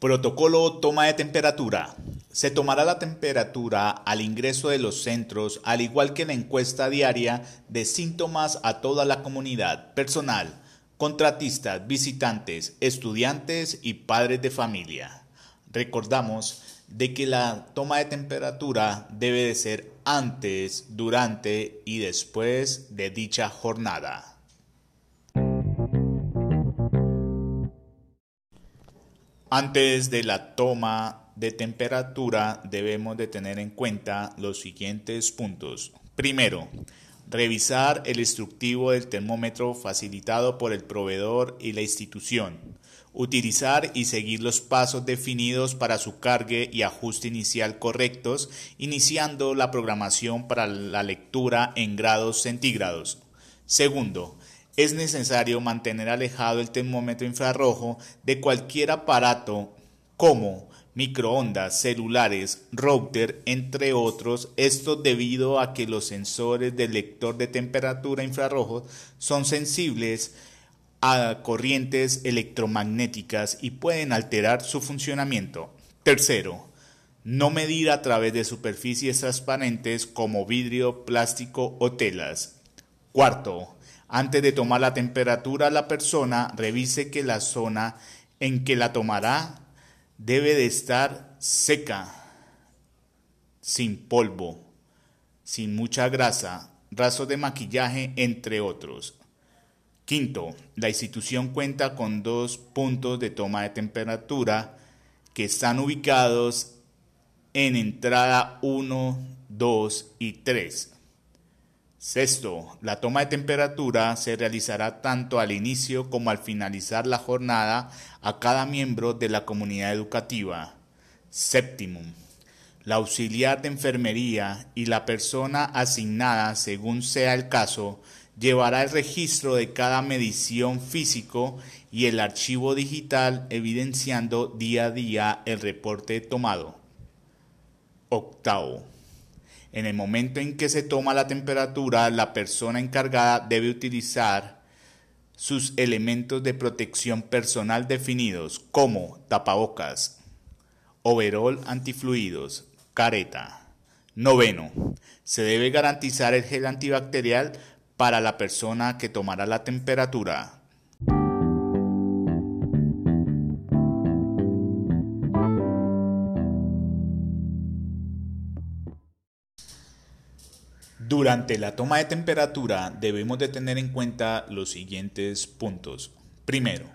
Protocolo toma de temperatura. Se tomará la temperatura al ingreso de los centros, al igual que la encuesta diaria de síntomas a toda la comunidad, personal, contratistas, visitantes, estudiantes y padres de familia. Recordamos de que la toma de temperatura debe de ser antes, durante y después de dicha jornada. Antes de la toma de temperatura debemos de tener en cuenta los siguientes puntos. Primero, revisar el instructivo del termómetro facilitado por el proveedor y la institución. Utilizar y seguir los pasos definidos para su cargue y ajuste inicial correctos, iniciando la programación para la lectura en grados centígrados. Segundo, es necesario mantener alejado el termómetro infrarrojo de cualquier aparato como microondas, celulares, router, entre otros, esto debido a que los sensores del lector de temperatura infrarrojo son sensibles a corrientes electromagnéticas y pueden alterar su funcionamiento. Tercero, no medir a través de superficies transparentes como vidrio, plástico o telas. Cuarto, antes de tomar la temperatura, la persona revise que la zona en que la tomará debe de estar seca, sin polvo, sin mucha grasa, rasos de maquillaje, entre otros. Quinto, la institución cuenta con dos puntos de toma de temperatura que están ubicados en entrada 1, 2 y 3. Sexto, la toma de temperatura se realizará tanto al inicio como al finalizar la jornada a cada miembro de la comunidad educativa. Séptimo, la auxiliar de enfermería y la persona asignada, según sea el caso, llevará el registro de cada medición físico y el archivo digital evidenciando día a día el reporte tomado. Octavo. En el momento en que se toma la temperatura, la persona encargada debe utilizar sus elementos de protección personal definidos como tapabocas, overol antifluidos, careta. Noveno. Se debe garantizar el gel antibacterial para la persona que tomará la temperatura. Durante la toma de temperatura debemos de tener en cuenta los siguientes puntos. Primero,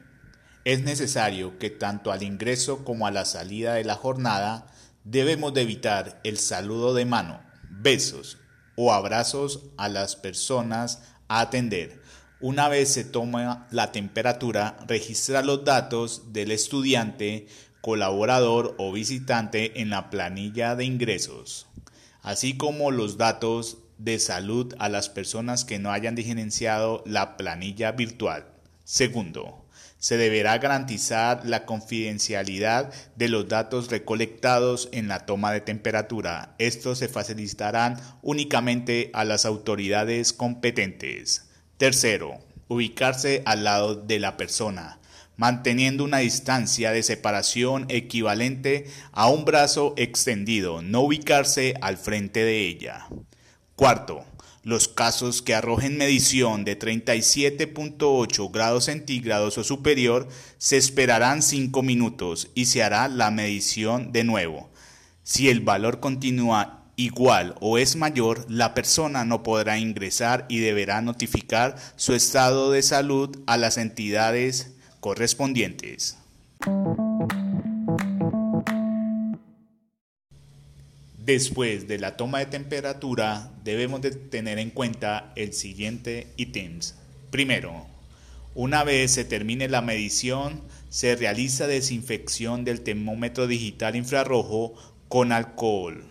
es necesario que tanto al ingreso como a la salida de la jornada debemos de evitar el saludo de mano, besos o abrazos a las personas a atender. Una vez se toma la temperatura, registra los datos del estudiante, colaborador o visitante en la planilla de ingresos, así como los datos de salud a las personas que no hayan diferenciado la planilla virtual. Segundo, se deberá garantizar la confidencialidad de los datos recolectados en la toma de temperatura. Estos se facilitarán únicamente a las autoridades competentes. Tercero, ubicarse al lado de la persona, manteniendo una distancia de separación equivalente a un brazo extendido, no ubicarse al frente de ella. Cuarto, los casos que arrojen medición de 37.8 grados centígrados o superior se esperarán 5 minutos y se hará la medición de nuevo. Si el valor continúa igual o es mayor, la persona no podrá ingresar y deberá notificar su estado de salud a las entidades correspondientes. Después de la toma de temperatura debemos de tener en cuenta el siguiente ítems. Primero, una vez se termine la medición, se realiza desinfección del termómetro digital infrarrojo con alcohol.